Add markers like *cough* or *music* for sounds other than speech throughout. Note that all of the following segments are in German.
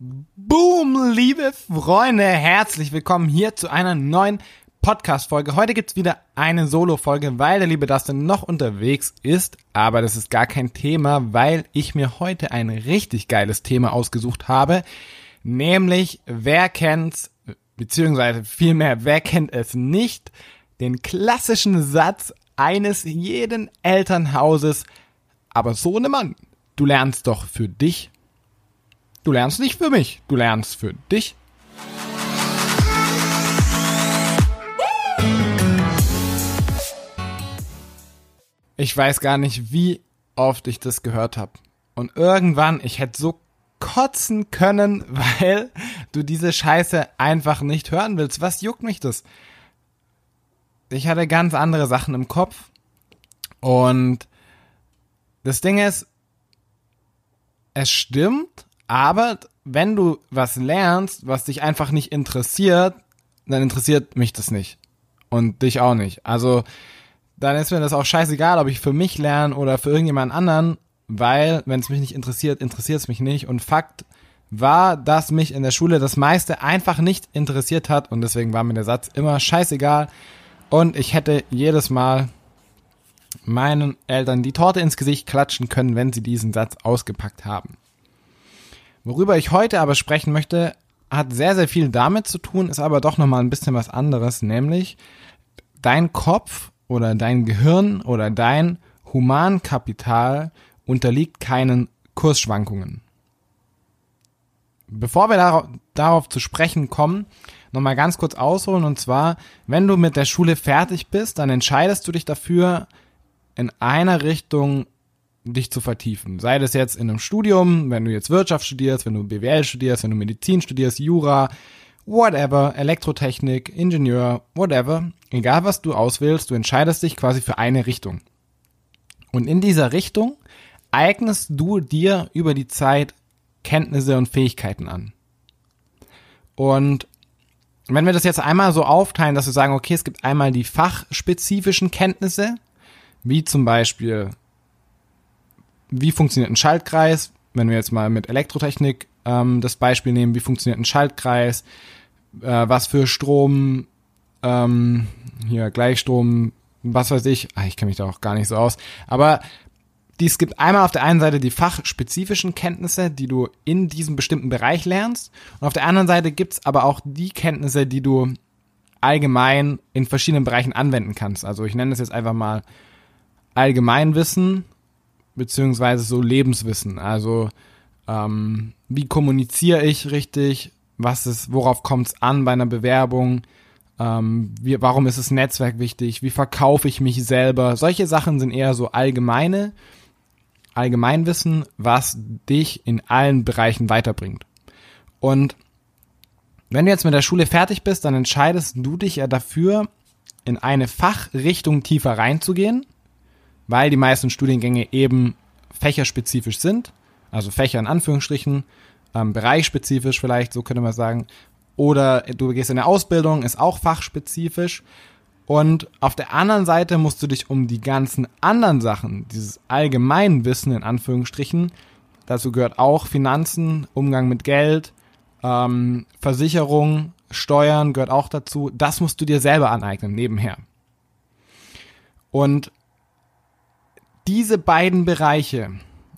Boom, liebe Freunde, herzlich willkommen hier zu einer neuen Podcast-Folge. Heute gibt's wieder eine Solo-Folge, weil der liebe Dustin noch unterwegs ist, aber das ist gar kein Thema, weil ich mir heute ein richtig geiles Thema ausgesucht habe, nämlich wer kennt's, beziehungsweise vielmehr, wer kennt es nicht, den klassischen Satz eines jeden Elternhauses, aber so ne Mann, du lernst doch für dich Du lernst nicht für mich, du lernst für dich. Ich weiß gar nicht, wie oft ich das gehört habe. Und irgendwann, ich hätte so kotzen können, *laughs* weil du diese Scheiße einfach nicht hören willst. Was juckt mich das? Ich hatte ganz andere Sachen im Kopf. Und das Ding ist, es stimmt, aber wenn du was lernst, was dich einfach nicht interessiert, dann interessiert mich das nicht. Und dich auch nicht. Also, dann ist mir das auch scheißegal, ob ich für mich lerne oder für irgendjemand anderen, weil, wenn es mich nicht interessiert, interessiert es mich nicht. Und Fakt war, dass mich in der Schule das meiste einfach nicht interessiert hat und deswegen war mir der Satz immer scheißegal. Und ich hätte jedes Mal meinen Eltern die Torte ins Gesicht klatschen können, wenn sie diesen Satz ausgepackt haben. Worüber ich heute aber sprechen möchte, hat sehr, sehr viel damit zu tun, ist aber doch nochmal ein bisschen was anderes, nämlich dein Kopf oder dein Gehirn oder dein Humankapital unterliegt keinen Kursschwankungen. Bevor wir darauf, darauf zu sprechen kommen, nochmal ganz kurz ausholen und zwar, wenn du mit der Schule fertig bist, dann entscheidest du dich dafür, in einer Richtung dich zu vertiefen. Sei das jetzt in einem Studium, wenn du jetzt Wirtschaft studierst, wenn du BWL studierst, wenn du Medizin studierst, Jura, whatever, Elektrotechnik, Ingenieur, whatever, egal was du auswählst, du entscheidest dich quasi für eine Richtung. Und in dieser Richtung eignest du dir über die Zeit Kenntnisse und Fähigkeiten an. Und wenn wir das jetzt einmal so aufteilen, dass wir sagen, okay, es gibt einmal die fachspezifischen Kenntnisse, wie zum Beispiel wie funktioniert ein Schaltkreis, wenn wir jetzt mal mit Elektrotechnik ähm, das Beispiel nehmen, wie funktioniert ein Schaltkreis, äh, was für Strom, ähm, hier Gleichstrom, was weiß ich, ah, ich kenne mich da auch gar nicht so aus, aber dies gibt einmal auf der einen Seite die fachspezifischen Kenntnisse, die du in diesem bestimmten Bereich lernst, und auf der anderen Seite gibt's aber auch die Kenntnisse, die du allgemein in verschiedenen Bereichen anwenden kannst. Also ich nenne das jetzt einfach mal Allgemeinwissen beziehungsweise so Lebenswissen. Also ähm, wie kommuniziere ich richtig? Was ist, worauf kommt es an bei einer Bewerbung? Ähm, wie, warum ist das Netzwerk wichtig? Wie verkaufe ich mich selber? Solche Sachen sind eher so allgemeine Allgemeinwissen, was dich in allen Bereichen weiterbringt. Und wenn du jetzt mit der Schule fertig bist, dann entscheidest du dich ja dafür, in eine Fachrichtung tiefer reinzugehen weil die meisten Studiengänge eben fächerspezifisch sind, also Fächer in Anführungsstrichen, ähm, bereichsspezifisch vielleicht, so könnte man sagen. Oder du gehst in eine Ausbildung, ist auch fachspezifisch. Und auf der anderen Seite musst du dich um die ganzen anderen Sachen, dieses Allgemeinwissen in Anführungsstrichen, dazu gehört auch Finanzen, Umgang mit Geld, ähm, Versicherung, Steuern gehört auch dazu. Das musst du dir selber aneignen, nebenher. Und diese beiden Bereiche,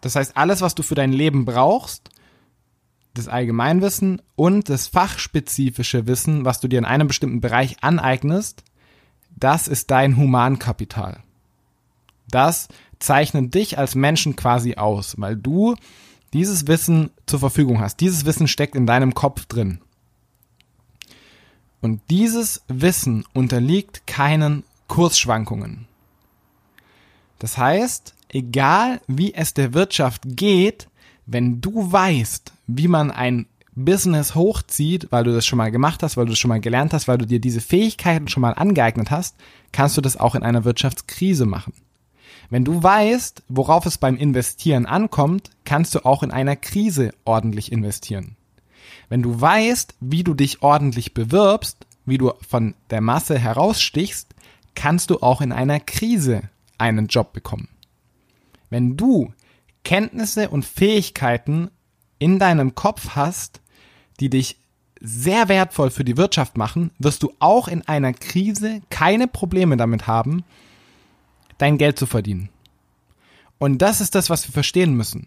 das heißt alles, was du für dein Leben brauchst, das Allgemeinwissen und das fachspezifische Wissen, was du dir in einem bestimmten Bereich aneignest, das ist dein Humankapital. Das zeichnet dich als Menschen quasi aus, weil du dieses Wissen zur Verfügung hast. Dieses Wissen steckt in deinem Kopf drin. Und dieses Wissen unterliegt keinen Kursschwankungen. Das heißt, egal wie es der Wirtschaft geht, wenn du weißt, wie man ein Business hochzieht, weil du das schon mal gemacht hast, weil du das schon mal gelernt hast, weil du dir diese Fähigkeiten schon mal angeeignet hast, kannst du das auch in einer Wirtschaftskrise machen. Wenn du weißt, worauf es beim Investieren ankommt, kannst du auch in einer Krise ordentlich investieren. Wenn du weißt, wie du dich ordentlich bewirbst, wie du von der Masse herausstichst, kannst du auch in einer Krise einen Job bekommen. Wenn du Kenntnisse und Fähigkeiten in deinem Kopf hast, die dich sehr wertvoll für die Wirtschaft machen, wirst du auch in einer Krise keine Probleme damit haben, dein Geld zu verdienen. Und das ist das, was wir verstehen müssen.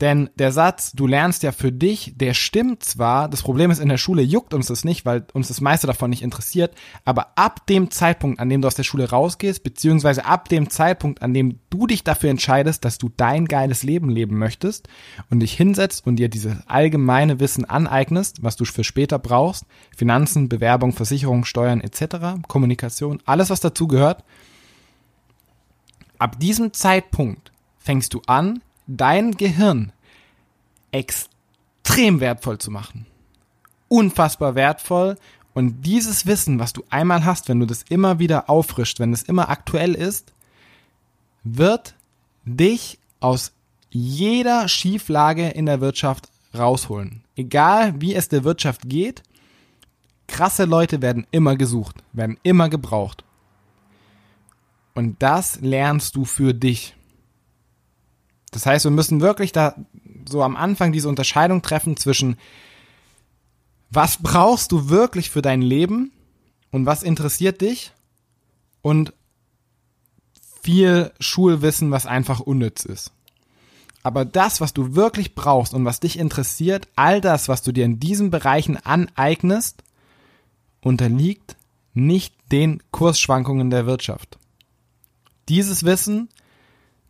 Denn der Satz, du lernst ja für dich, der stimmt zwar, das Problem ist, in der Schule juckt uns das nicht, weil uns das meiste davon nicht interessiert, aber ab dem Zeitpunkt, an dem du aus der Schule rausgehst, beziehungsweise ab dem Zeitpunkt, an dem du dich dafür entscheidest, dass du dein geiles Leben leben möchtest und dich hinsetzt und dir dieses allgemeine Wissen aneignest, was du für später brauchst, Finanzen, Bewerbung, Versicherung, Steuern etc., Kommunikation, alles was dazu gehört, ab diesem Zeitpunkt fängst du an, dein Gehirn extrem wertvoll zu machen. Unfassbar wertvoll. Und dieses Wissen, was du einmal hast, wenn du das immer wieder auffrischt, wenn es immer aktuell ist, wird dich aus jeder Schieflage in der Wirtschaft rausholen. Egal wie es der Wirtschaft geht, krasse Leute werden immer gesucht, werden immer gebraucht. Und das lernst du für dich. Das heißt, wir müssen wirklich da so am Anfang diese Unterscheidung treffen zwischen was brauchst du wirklich für dein Leben und was interessiert dich und viel Schulwissen, was einfach unnütz ist. Aber das, was du wirklich brauchst und was dich interessiert, all das, was du dir in diesen Bereichen aneignest, unterliegt nicht den Kursschwankungen der Wirtschaft. Dieses Wissen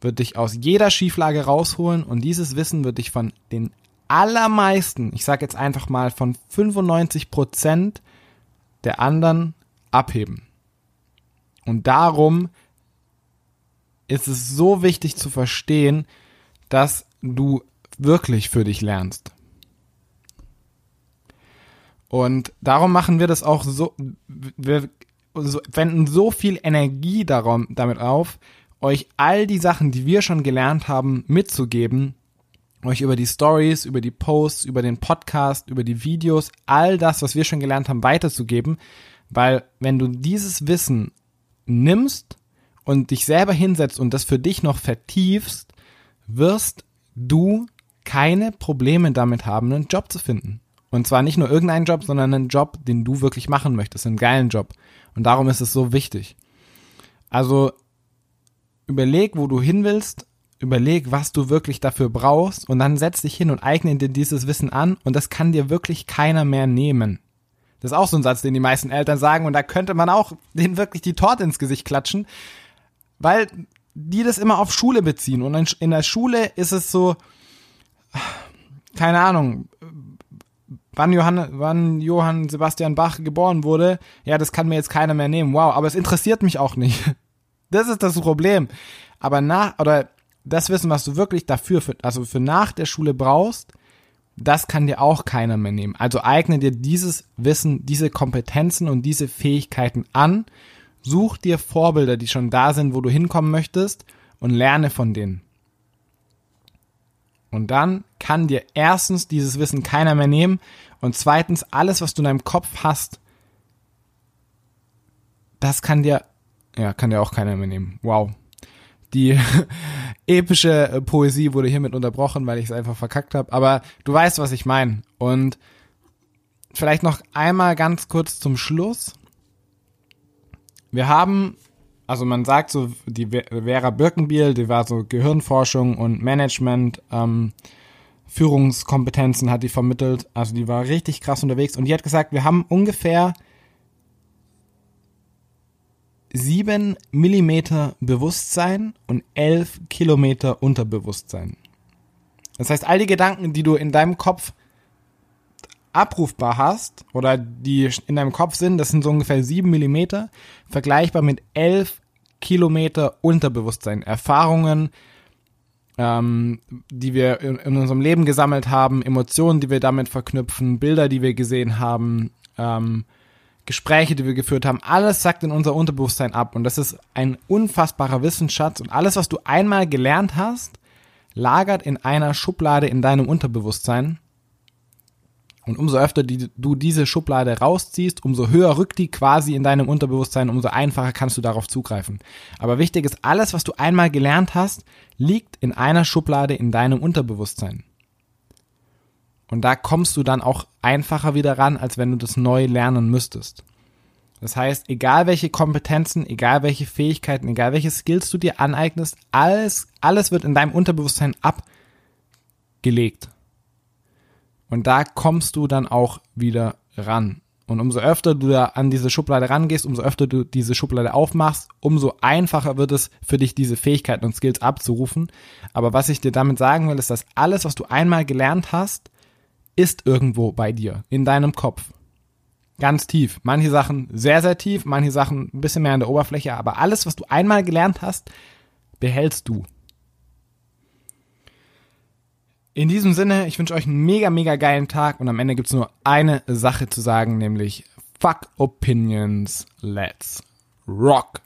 wird dich aus jeder Schieflage rausholen und dieses Wissen wird dich von den allermeisten, ich sage jetzt einfach mal von 95 Prozent der anderen abheben. Und darum ist es so wichtig zu verstehen, dass du wirklich für dich lernst. Und darum machen wir das auch so, wir wenden so viel Energie darum, damit auf, euch all die Sachen, die wir schon gelernt haben, mitzugeben, euch über die Stories, über die Posts, über den Podcast, über die Videos, all das, was wir schon gelernt haben, weiterzugeben, weil wenn du dieses Wissen nimmst und dich selber hinsetzt und das für dich noch vertiefst, wirst du keine Probleme damit haben, einen Job zu finden. Und zwar nicht nur irgendeinen Job, sondern einen Job, den du wirklich machen möchtest, einen geilen Job. Und darum ist es so wichtig. Also überleg, wo du hin willst, überleg, was du wirklich dafür brauchst und dann setz dich hin und eigne dir dieses Wissen an und das kann dir wirklich keiner mehr nehmen. Das ist auch so ein Satz, den die meisten Eltern sagen und da könnte man auch denen wirklich die Torte ins Gesicht klatschen, weil die das immer auf Schule beziehen und in der Schule ist es so, keine Ahnung, wann Johann, wann Johann Sebastian Bach geboren wurde, ja, das kann mir jetzt keiner mehr nehmen. Wow, aber es interessiert mich auch nicht. Das ist das Problem. Aber nach, oder das Wissen, was du wirklich dafür, für, also für nach der Schule brauchst, das kann dir auch keiner mehr nehmen. Also eigne dir dieses Wissen, diese Kompetenzen und diese Fähigkeiten an. Such dir Vorbilder, die schon da sind, wo du hinkommen möchtest und lerne von denen. Und dann kann dir erstens dieses Wissen keiner mehr nehmen und zweitens alles, was du in deinem Kopf hast, das kann dir ja, kann ja auch keiner mehr nehmen. Wow. Die *laughs* epische äh, Poesie wurde hiermit unterbrochen, weil ich es einfach verkackt habe. Aber du weißt, was ich meine. Und vielleicht noch einmal ganz kurz zum Schluss. Wir haben, also man sagt so, die Vera Birkenbiel, die war so Gehirnforschung und Management, ähm, Führungskompetenzen hat die vermittelt. Also die war richtig krass unterwegs. Und die hat gesagt, wir haben ungefähr 7 Millimeter Bewusstsein und 11 Kilometer Unterbewusstsein. Das heißt, all die Gedanken, die du in deinem Kopf abrufbar hast oder die in deinem Kopf sind, das sind so ungefähr 7 Millimeter, vergleichbar mit 11 Kilometer Unterbewusstsein. Erfahrungen, ähm, die wir in, in, unserem Leben gesammelt haben, Emotionen, die wir damit verknüpfen, Bilder, die wir gesehen haben, ähm, Gespräche, die wir geführt haben, alles sagt in unser Unterbewusstsein ab. Und das ist ein unfassbarer Wissensschatz. Und alles, was du einmal gelernt hast, lagert in einer Schublade in deinem Unterbewusstsein. Und umso öfter die, du diese Schublade rausziehst, umso höher rückt die quasi in deinem Unterbewusstsein, umso einfacher kannst du darauf zugreifen. Aber wichtig ist, alles, was du einmal gelernt hast, liegt in einer Schublade in deinem Unterbewusstsein. Und da kommst du dann auch einfacher wieder ran, als wenn du das neu lernen müsstest. Das heißt, egal welche Kompetenzen, egal welche Fähigkeiten, egal welche Skills du dir aneignest, alles, alles wird in deinem Unterbewusstsein abgelegt. Und da kommst du dann auch wieder ran. Und umso öfter du da an diese Schublade rangehst, umso öfter du diese Schublade aufmachst, umso einfacher wird es für dich, diese Fähigkeiten und Skills abzurufen. Aber was ich dir damit sagen will, ist, dass alles, was du einmal gelernt hast, ist irgendwo bei dir, in deinem Kopf. Ganz tief. Manche Sachen sehr, sehr tief, manche Sachen ein bisschen mehr an der Oberfläche, aber alles, was du einmal gelernt hast, behältst du. In diesem Sinne, ich wünsche euch einen mega, mega geilen Tag und am Ende gibt's nur eine Sache zu sagen, nämlich Fuck Opinions, let's rock.